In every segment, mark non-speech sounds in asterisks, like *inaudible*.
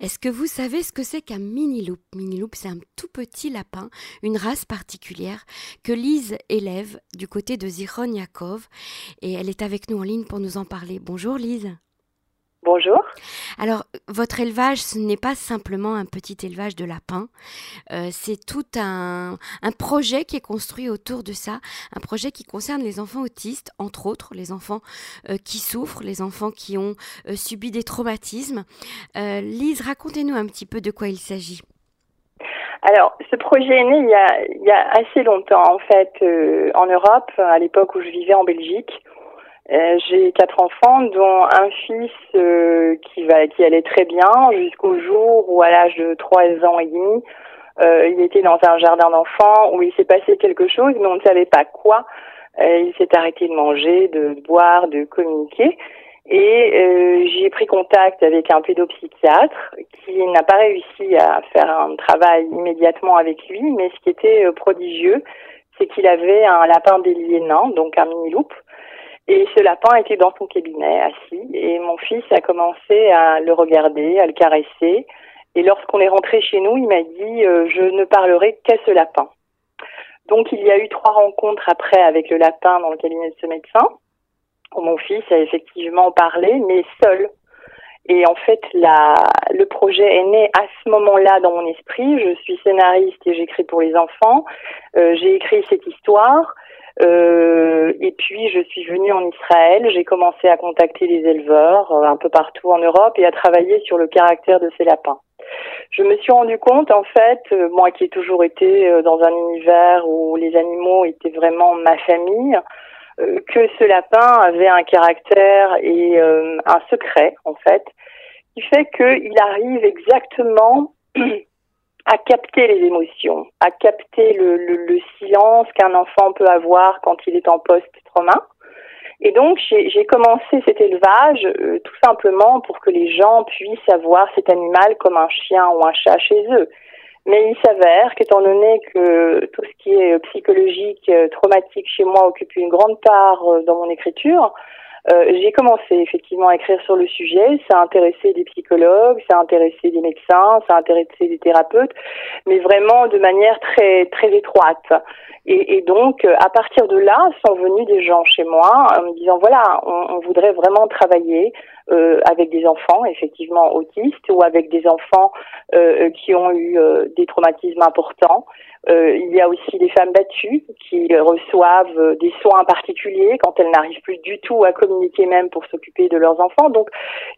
Est-ce que vous savez ce que c'est qu'un mini-loup? Mini-loup, c'est un tout petit lapin, une race particulière que Lise élève du côté de Zichron Yakov. Et elle est avec nous en ligne pour nous en parler. Bonjour Lise. Bonjour. Alors, votre élevage, ce n'est pas simplement un petit élevage de lapins, euh, c'est tout un, projet qui est construit autour de ça, un projet qui concerne les enfants autistes, entre autres, les enfants euh, qui souffrent, les enfants qui ont euh, subi des traumatismes. Lise, racontez-nous un petit peu de quoi il s'agit. Alors, ce projet est né il y a, il y a assez longtemps, en fait, en Europe, à l'époque où je vivais en Belgique. Euh, j'ai quatre enfants, dont un fils euh, qui va, qui allait très bien jusqu'au jour où, à l'âge de trois ans et demi, euh, il était dans un jardin d'enfants où il s'est passé quelque chose, mais on ne savait pas quoi. il s'est arrêté de manger, de boire, de communiquer. Et j'ai pris contact avec un pédopsychiatre qui n'a pas réussi à faire un travail immédiatement avec lui, mais ce qui était prodigieux, c'est qu'il avait un lapin bélier nain, donc un mini-loup, et ce lapin était dans son cabinet, assis, et mon fils a commencé à le regarder, à le caresser. Et lorsqu'on est rentré chez nous, il m'a dit euh, Je ne parlerai qu'à ce lapin. Donc il y a eu trois rencontres après avec le lapin dans le cabinet de ce médecin, mon fils a effectivement parlé, mais seul. Et en fait, la, le projet est né à ce moment-là dans mon esprit. Je suis scénariste et j'écris pour les enfants. Euh, j'ai écrit cette histoire. Euh, et puis je suis venue en Israël, j'ai commencé à contacter les éleveurs euh, un peu partout en Europe et à travailler sur le caractère de ces lapins. Je me suis rendu compte, en fait, euh, moi qui ai toujours été dans un univers où les animaux étaient vraiment ma famille, que ce lapin avait un caractère et un secret, en fait, qui fait qu'il arrive exactement *clears throat* à capter les émotions, à capter le, le, silence qu'un enfant peut avoir quand il est en post-trauma. Et donc, j'ai commencé cet élevage euh, tout simplement pour que les gens puissent avoir cet animal comme un chien ou un chat chez eux. Mais il s'avère qu'étant donné que tout ce qui est psychologique, euh, traumatique chez moi occupe une grande part euh, dans mon écriture, euh, j'ai commencé effectivement à écrire sur le sujet. Ça a intéressé des psychologues, ça a intéressé des médecins, ça a intéressé des thérapeutes, mais vraiment de manière très très étroite. Et, donc, à partir de là, sont venus des gens chez moi en me disant voilà, on voudrait vraiment travailler euh, avec des enfants effectivement autistes ou avec des enfants euh, qui ont eu euh, des traumatismes importants. Euh, il y a aussi des femmes battues qui reçoivent des soins particuliers quand elles n'arrivent plus du tout à communiquer même pour s'occuper de leurs enfants. Donc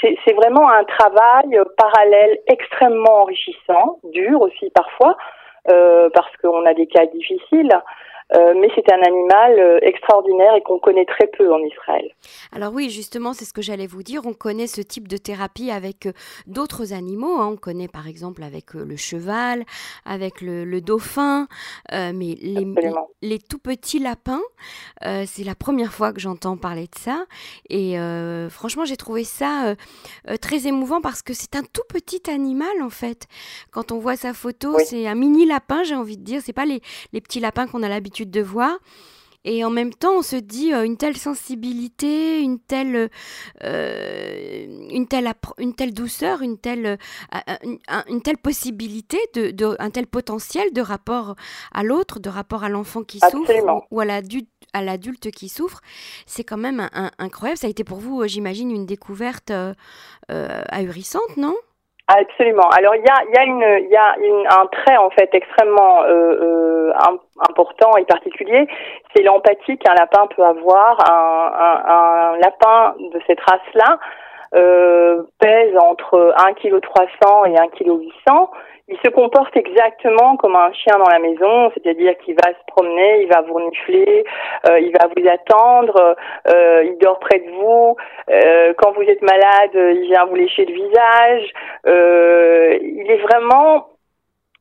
c'est vraiment un travail parallèle extrêmement enrichissant, dur aussi parfois, parce qu'on a des cas difficiles. Euh, mais c'est un animal euh, extraordinaire et qu'on connaît très peu en Israël. Alors oui, justement, c'est ce que j'allais vous dire. On connaît ce type de thérapie avec euh, d'autres animaux. Hein. On connaît par exemple avec le cheval, avec le, dauphin, mais les, les, tout petits lapins, c'est la première fois que j'entends parler de ça. Et franchement, j'ai trouvé ça très émouvant parce que c'est un tout petit animal en fait. Quand on voit sa photo, c'est un mini lapin, j'ai envie de dire. C'est pas les, les petits lapins qu'on a l'habitude de voir. Et en même temps, on se dit euh, une telle sensibilité, une telle, euh, une telle, une telle douceur, une telle, euh, une, telle possibilité, de, un tel potentiel de rapport à l'autre, de rapport à l'enfant qui souffre ou à l'adulte à l'adulte qui souffre, c'est quand même incroyable. Ça a été pour vous, j'imagine, une découverte ahurissante, non? Absolument. Alors il y a, y a, une, y a une, un trait en fait extrêmement euh, euh, important et particulier, c'est l'empathie qu'un lapin peut avoir. Un, un, un lapin de cette race-là euh, pèse entre 1 kg 300 et 1 kg 800 il se comporte exactement comme un chien dans la maison, c'est-à-dire qu'il va se promener, il va vous renifler, euh, il va vous attendre, euh, il dort près de vous. Euh, quand vous êtes malade, il vient vous lécher le visage. il est vraiment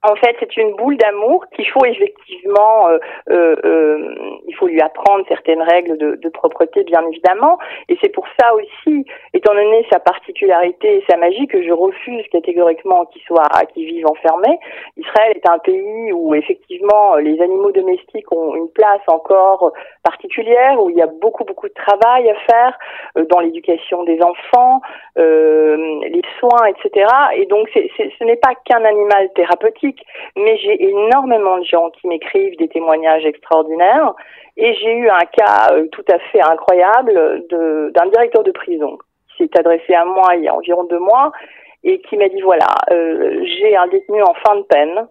en fait, c'est une boule d'amour qu'il faut effectivement, euh, euh, euh, il faut lui apprendre certaines règles de, de propreté, bien évidemment. Et c'est pour ça aussi, étant donné sa particularité et sa magie, que je refuse catégoriquement qu'il soit, qu'il vive enfermé. Israël est un pays où effectivement les animaux domestiques ont une place encore particulière, où il y a beaucoup beaucoup de travail à faire euh, dans l'éducation des enfants, euh, les soins, etc. Et donc, c'est, ce n'est pas qu'un animal thérapeutique mais j'ai énormément de gens qui m'écrivent des témoignages extraordinaires. Et j'ai eu un cas euh, tout à fait incroyable d'un directeur de prison qui s'est adressé à moi il y a environ deux mois et qui m'a dit voilà, euh, j'ai un détenu en fin de peine.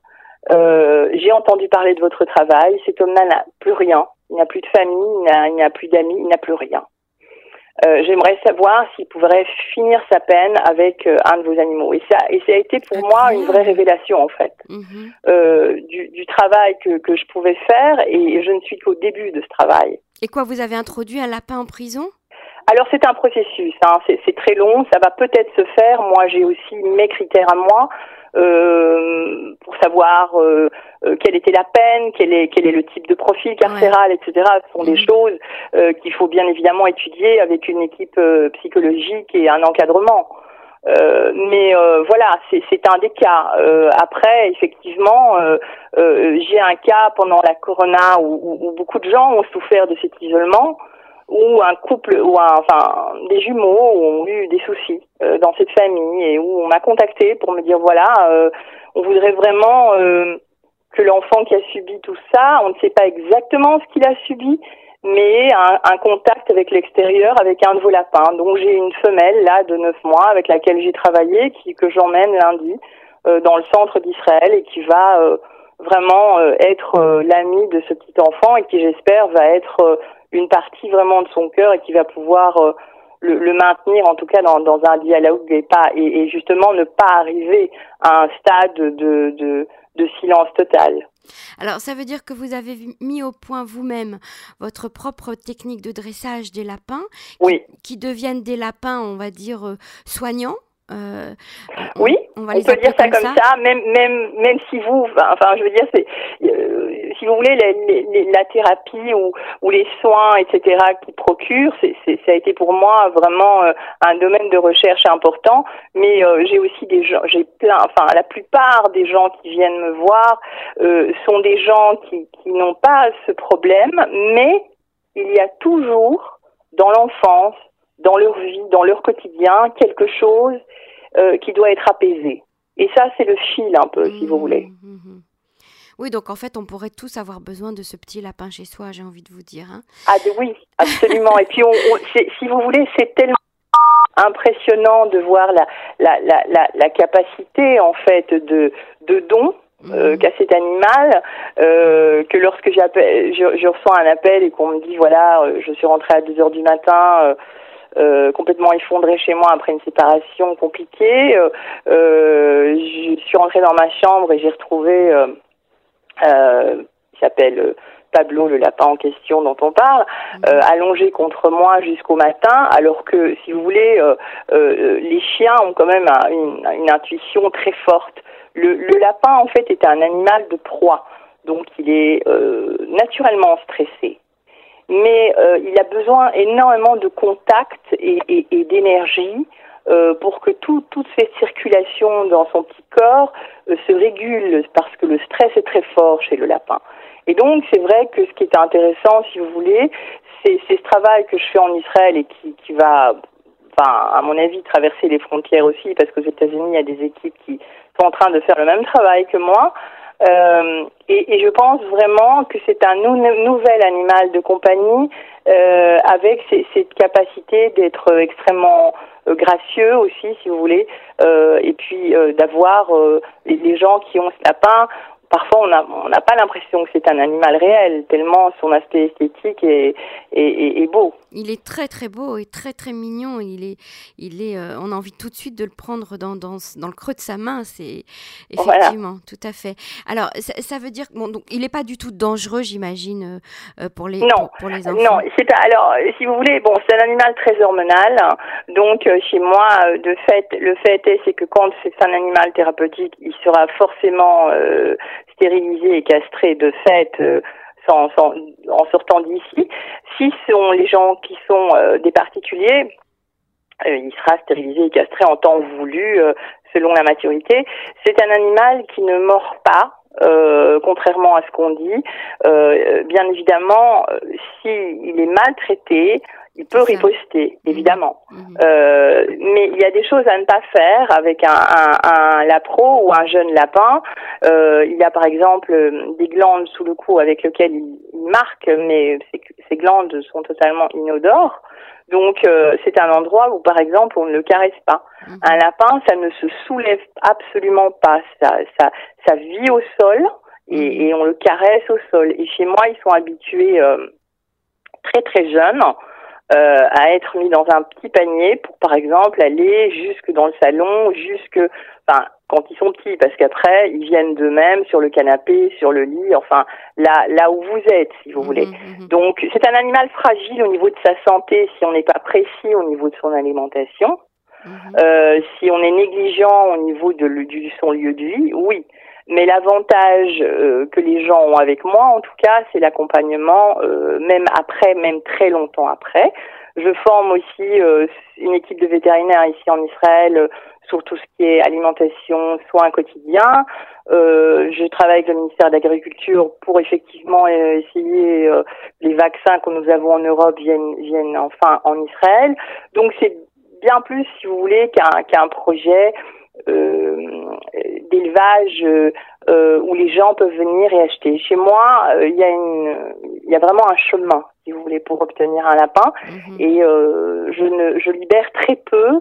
Euh, j'ai entendu parler de votre travail. Cet homme-là n'a plus rien. Il n'a plus de famille, il n'a plus d'amis, il n'a plus rien. Euh, j'aimerais savoir s'il pourrait finir sa peine avec euh, un de vos animaux. Et ça, et ça a été pour moi une vraie révélation en fait mhm. euh, du, du, travail que, que je pouvais faire. Et je ne suis qu'au début de ce travail. Et quoi, vous avez introduit un lapin en prison? Alors c'est un processus, hein. c'est très long, ça va peut-être se faire. Moi j'ai aussi mes critères à moi euh, pour savoir euh, euh, quelle était la peine, quel est quel est le type de profil carcéral, etc. Ce sont des mhm. choses euh, qu'il faut bien évidemment étudier avec une équipe psychologique et un encadrement. mais voilà, c'est un des cas. après, effectivement, j'ai un cas pendant la corona où, où, beaucoup de gens ont souffert de cet isolement où un couple ou enfin des jumeaux ont eu des soucis euh, dans cette famille et où on m'a contacté pour me dire voilà euh, on voudrait vraiment euh, que l'enfant qui a subi tout ça on ne sait pas exactement ce qu'il a subi mais un, un contact avec l'extérieur avec un de vos lapins. Donc j'ai une femelle là de neuf mois avec laquelle j'ai travaillé qui que j'emmène lundi dans le centre d'Israël et qui va vraiment être l'ami de ce petit enfant et qui j'espère va être une partie vraiment de son cœur et qui va pouvoir euh, le, le, maintenir en tout cas dans, dans un dialogue et pas et, et, justement ne pas arriver à un stade de, de, de silence total. Alors, ça veut dire que vous avez mis au point vous-même votre propre technique de dressage des lapins, oui. qui, deviennent des lapins, on va dire, euh, soignants. Euh, oui, on, va on peut dire ça comme ça. même même même si vous, enfin, je veux dire, c'est euh, si vous voulez, la thérapie ou, ou les soins, etc., qui procurent, c'est, ça a été pour moi vraiment euh, un domaine de recherche important. Mais j'ai aussi des gens, j'ai plein, enfin, la plupart des gens qui viennent me voir sont des gens qui, qui n'ont pas ce problème, mais il y a toujours dans l'enfance, dans leur vie, dans leur quotidien, quelque chose qui doit être apaisé. Et ça, c'est le fil un peu, si vous voulez. Mmh, mmh, mmh. Oui, donc en fait, on pourrait tous avoir besoin de ce petit lapin chez soi, j'ai envie de vous dire. Hein. Ah oui, absolument. Et puis, on, si vous voulez, c'est tellement impressionnant de voir la, la, la, la, capacité, en fait, de, de don euh, qu'a cet animal, euh, que lorsque j'appelle, je, je, reçois un appel et qu'on me dit, voilà, euh, je suis rentrée à 2 heures du matin... Euh, complètement effondrée chez moi après une séparation compliquée. Euh, je suis rentrée dans ma chambre et j'ai retrouvé euh, qui s'appelle euh, Pablo, le lapin en question dont on parle, mhm. euh, allongé contre moi jusqu'au matin, alors que, si vous voulez, euh, euh, les chiens ont quand même une, une intuition très forte. Le, le, lapin, en fait, est un animal de proie, donc il est naturellement stressé. Mais il a besoin énormément de contact et, d'énergie euh, pour que tout, toute cette circulation dans son petit corps euh, se régule, parce que le stress est très fort chez le lapin. Et donc, c'est vrai que ce qui est intéressant, si vous voulez, c'est ce travail que je fais en Israël et qui, va, à mon avis, traverser les frontières aussi, parce qu'aux États-Unis, il y a des équipes qui sont en train de faire le même travail que moi. Euh, et, je pense vraiment que c'est un nouvel animal de compagnie euh, avec cette capacité d'être extrêmement euh, gracieux aussi, si vous voulez, euh, et puis d'avoir les, gens qui ont ce lapin parfois on n'a on pas l'impression que c'est un animal réel, tellement son aspect esthétique est, est, beau. Il est très très beau et très très mignon. Il est, il est, euh, on a envie tout de suite de le prendre dans, dans, dans le creux de sa main. C'est effectivement tout à fait. Alors ça, veut dire bon, donc il n'est pas du tout dangereux, j'imagine, euh, pour les non, pour, les enfants. Non, c'est alors si vous voulez, bon, c'est un animal très hormonal. Hein. donc chez moi, de fait, le fait est c'est que quand c'est un animal thérapeutique, il sera forcément stérilisé et castré de fait euh, sans, en sortant d'ici. Si ce sont les gens qui sont euh, des particuliers, euh, il sera stérilisé et castré en temps voulu selon la maturité. C'est un animal qui ne mord pas, contrairement à ce qu'on dit. bien évidemment, s'il est maltraité, il peut riposter, mhm. évidemment. Mhm. Euh, mais il y a des choses à ne pas faire avec un, un, un lapro ou un jeune lapin. Euh, il y a par exemple des glandes sous le cou avec lesquelles il, marque, mais ces, ces, glandes sont totalement inodores. Donc euh, c'est un endroit où par exemple on ne le caresse pas. Mhm. Un lapin, ça ne se soulève absolument pas. Ça, ça, ça vit au sol et, et, on le caresse au sol. Et chez moi, ils sont habitués euh, très très jeunes euh, à être mis dans un petit panier pour, par exemple, aller jusque dans le salon, jusque, enfin, quand ils sont petits, parce qu'après, ils viennent d'eux-mêmes sur le canapé, sur le lit, enfin, là, là où vous êtes, si vous voulez. Mmh, mmh, mmh. Donc, c'est un animal fragile au niveau de sa santé si on n'est pas précis au niveau de son alimentation. Euh, si on est négligent au niveau de, de son lieu de vie, oui. Mais l'avantage euh, que les gens ont avec moi, en tout cas, c'est l'accompagnement, euh, même après, même très longtemps après. Je forme aussi euh, une équipe de vétérinaires ici en Israël sur tout ce qui est alimentation, soins quotidiens. je travaille avec le ministère de l'Agriculture pour effectivement essayer les vaccins que nous avons en Europe viennent, viennent enfin en Israël. Donc c'est bien plus, si vous voulez, qu'un qu'un projet euh, d'élevage euh, où les gens peuvent venir et acheter. Chez moi, euh, il y a une, il y a vraiment un chemin, si vous voulez, pour obtenir un lapin, mhm. et je ne, je libère très peu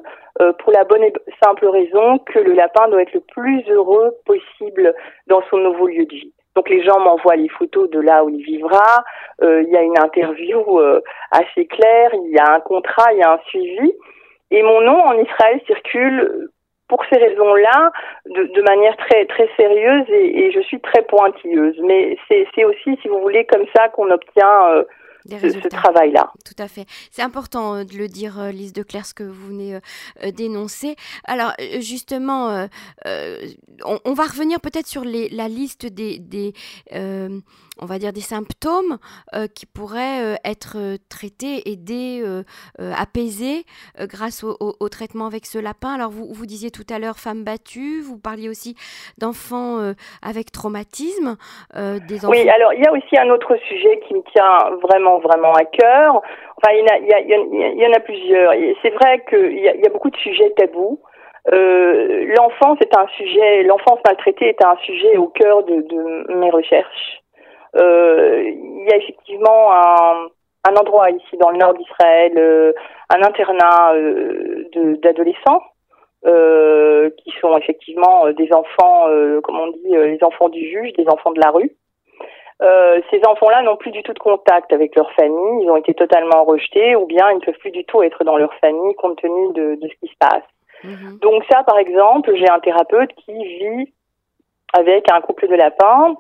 pour la bonne et simple raison que le lapin doit être le plus heureux possible dans son nouveau lieu de vie. Donc les gens m'envoient les photos de là où il vivra. il y a une interview assez claire, il y a un contrat, il y a un suivi. Et mon nom en Israël circule pour ces raisons-là, de, manière très très sérieuse et, je suis très pointilleuse. Mais c'est aussi, si vous voulez, comme ça qu'on obtient euh, ce, travail-là. Tout à fait. C'est important euh, de le dire, euh, Lise de Clerc, ce que vous venez d'énoncer. Alors, justement, on, va revenir peut-être sur la liste des, des on va dire, des symptômes euh, qui pourraient euh, être euh, traités, aidés, apaisés grâce au, traitement avec ce lapin. Alors, vous, vous disiez tout à l'heure femmes battues, vous parliez aussi d'enfants avec traumatisme. des Oui, alors il y a aussi un autre sujet qui me tient vraiment, vraiment à cœur. Enfin, il y, a, il y, en a plusieurs. C'est vrai qu'il y, y, a beaucoup de sujets tabous. l'enfant, c'est un sujet, l'enfance maltraitée est un sujet au cœur de, de mes recherches. Euh, il y a effectivement un, un, endroit ici dans le nord d'Israël, euh, un internat euh, d'adolescents euh, qui sont effectivement des enfants, comme on dit, les enfants du juge, des enfants de la rue. ces enfants-là n'ont plus du tout de contact avec leur famille, ils ont été totalement rejetés ou bien ils ne peuvent plus du tout être dans leur famille compte tenu de, de ce qui se passe. Mhm. Donc ça, par exemple, j'ai un thérapeute qui vit avec un couple de lapins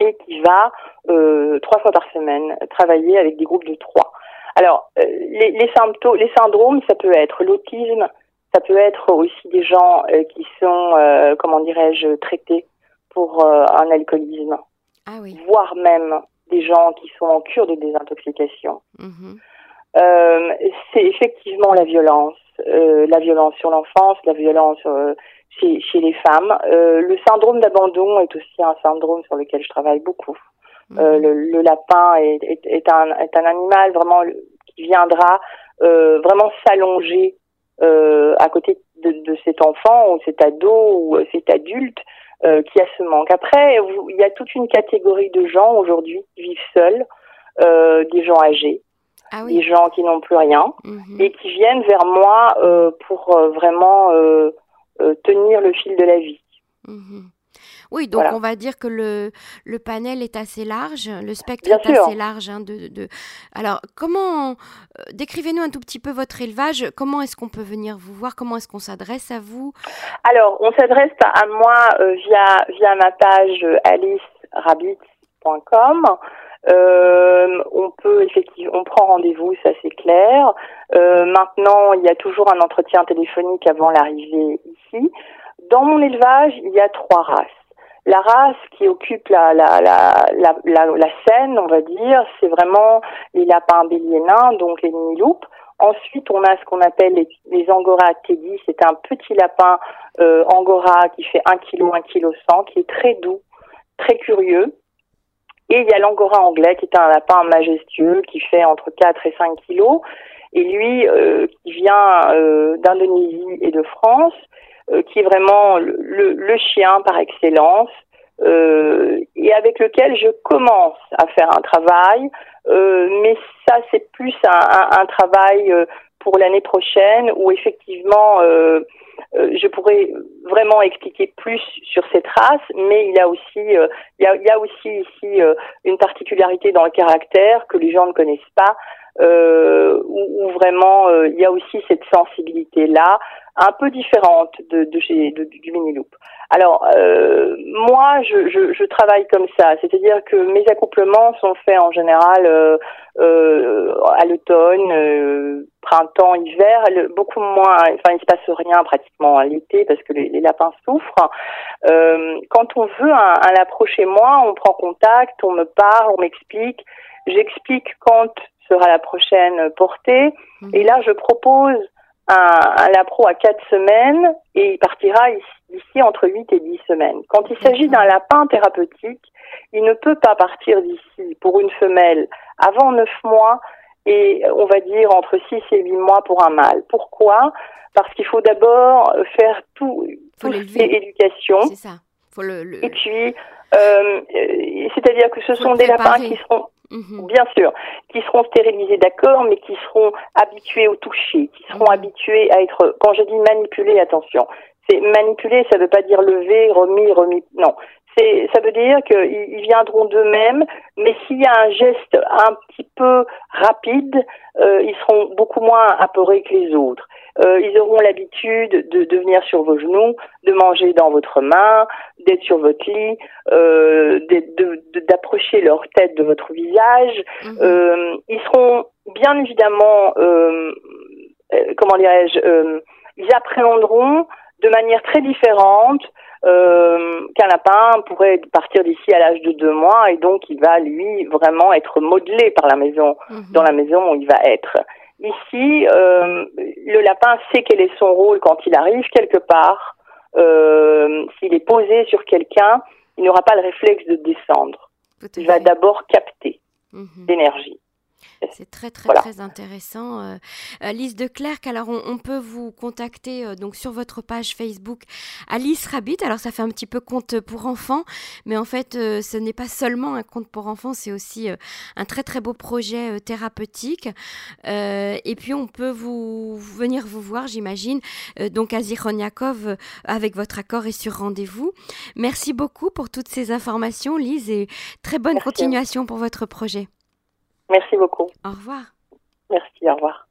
et qui va euh, trois fois par semaine travailler avec des groupes de trois. Alors, euh, les, les, symptômes, les syndromes, ça peut être l'autisme, ça peut être aussi des gens euh, qui sont, euh, comment dirais-je, traités pour un alcoolisme, ah oui. voire même des gens qui sont en cure de désintoxication. Mhm. c'est effectivement la violence, la violence sur l'enfance, la violence chez, chez les femmes. Euh, le syndrome d'abandon est aussi un syndrome sur lequel je travaille beaucoup. Mhm. Euh, le, le, lapin est, est, est, un, est un animal vraiment qui viendra euh, vraiment s'allonger euh, à côté de, de, cet enfant ou cet ado ou cet adulte euh, qui a ce manque. Après, il y a toute une catégorie de gens aujourd'hui qui vivent seuls, euh, des gens âgés, ah oui. des gens qui n'ont plus rien mhm. et qui viennent vers moi pour vraiment euh, tenir le fil de la vie. Mhm. Oui, donc on va dire que le, le panel est assez large, le spectre est assez large. Hein, de, de, Alors, comment, euh, décrivez-nous un tout petit peu votre élevage, comment est-ce qu'on peut venir vous voir, comment est-ce qu'on s'adresse à vous? Alors, on s'adresse à moi euh, via, via ma page alicerabbit.com. Euh, on peut effectivement, on prend rendez-vous, ça c'est clair. Euh, maintenant, il y a toujours un entretien téléphonique avant l'arrivée ici. Dans mon élevage, il y a trois races. La race qui occupe la, la, la, la, la scène, on va dire, c'est vraiment les lapins béliers nains, donc les mini-loupes. Ensuite, on a ce qu'on appelle les, les Angora Teddy. C'est un petit lapin euh, Angora qui fait 1 kg, 1 kg 100, qui est très doux, très curieux. Et il y a l'Angora anglais qui est un lapin majestueux qui fait entre 4 et 5 kilos. Et lui, euh, qui vient euh, d'Indonésie et de France, euh, qui est vraiment le, le, chien par excellence, euh, et avec lequel je commence à faire un travail, euh, mais ça c'est plus un, un, un travail pour l'année prochaine où effectivement je pourrais vraiment expliquer plus sur cette race, mais il y a aussi a, il y a aussi ici une particularité dans le caractère que les gens ne connaissent pas, où, où, vraiment il y a aussi cette sensibilité là un peu différente de, de, chez, de du mini loop. Alors euh, moi, je, je, je, travaille comme ça, c'est-à-dire que mes accouplements sont faits en général euh, euh, à l'automne, euh, printemps, hiver, beaucoup moins. Enfin, il se passe rien pratiquement à l'été parce que les, les lapins souffrent. Euh, quand on veut un, un lapro chez moi, on prend contact, on me parle, on m'explique. J'explique quand sera la prochaine portée, mmh. et là je propose un, un lapro à quatre semaines et il partira d'ici entre 8 et 10 semaines. Quand il s'agit d'un lapin thérapeutique, il ne peut pas partir d'ici pour une femelle avant 9 mois et on va dire entre 6 et 8 mois pour un mâle. Pourquoi? Parce qu'il faut d'abord faire tout, tout ce éducation. C'est ça. Faut le, le... Et puis, euh, c'est-à-dire que ce sont des lapins qui seront Mhm. Bien sûr, qui seront stérilisés, d'accord, mais qui seront habitués au toucher, qui seront mhm. habitués à être, quand je dis manipuler, attention, c'est manipuler, ça ne veut pas dire lever, remis, remis, non. Ça veut dire qu'ils viendront d'eux-mêmes, mais s'il y a un geste un petit peu rapide, euh, ils seront beaucoup moins apeurés que les autres. Euh, ils auront l'habitude de, de venir sur vos genoux, de manger dans votre main, d'être sur votre lit, euh, d'approcher leur tête de votre visage. Mhm. Ils seront bien évidemment, comment dirais-je, ils appréhenderont de manière très différente qu'un lapin pourrait partir d'ici à l'âge de deux mois et donc il va lui vraiment être modelé par la maison, mhm. dans la maison où il va être. Ici, euh, le lapin sait quel est son rôle quand il arrive quelque part. Euh, S'il est posé sur quelqu'un, il n'aura pas le réflexe de descendre. Il va d'abord capter mhm. l'énergie. C'est très très très intéressant. Euh, Alice de Clerc, alors on, peut vous contacter euh, donc sur votre page Facebook Alice Rabbit. Alors ça fait un petit peu compte pour enfants, mais en fait euh, ce n'est pas seulement un compte pour enfants, c'est aussi un très très beau projet thérapeutique. et puis on peut vous venir vous voir, j'imagine, donc à Zironiakov avec votre accord et sur rendez-vous. Merci beaucoup pour toutes ces informations, Lise, et très bonne continuation pour votre projet. Merci beaucoup. Au revoir. Merci, au revoir.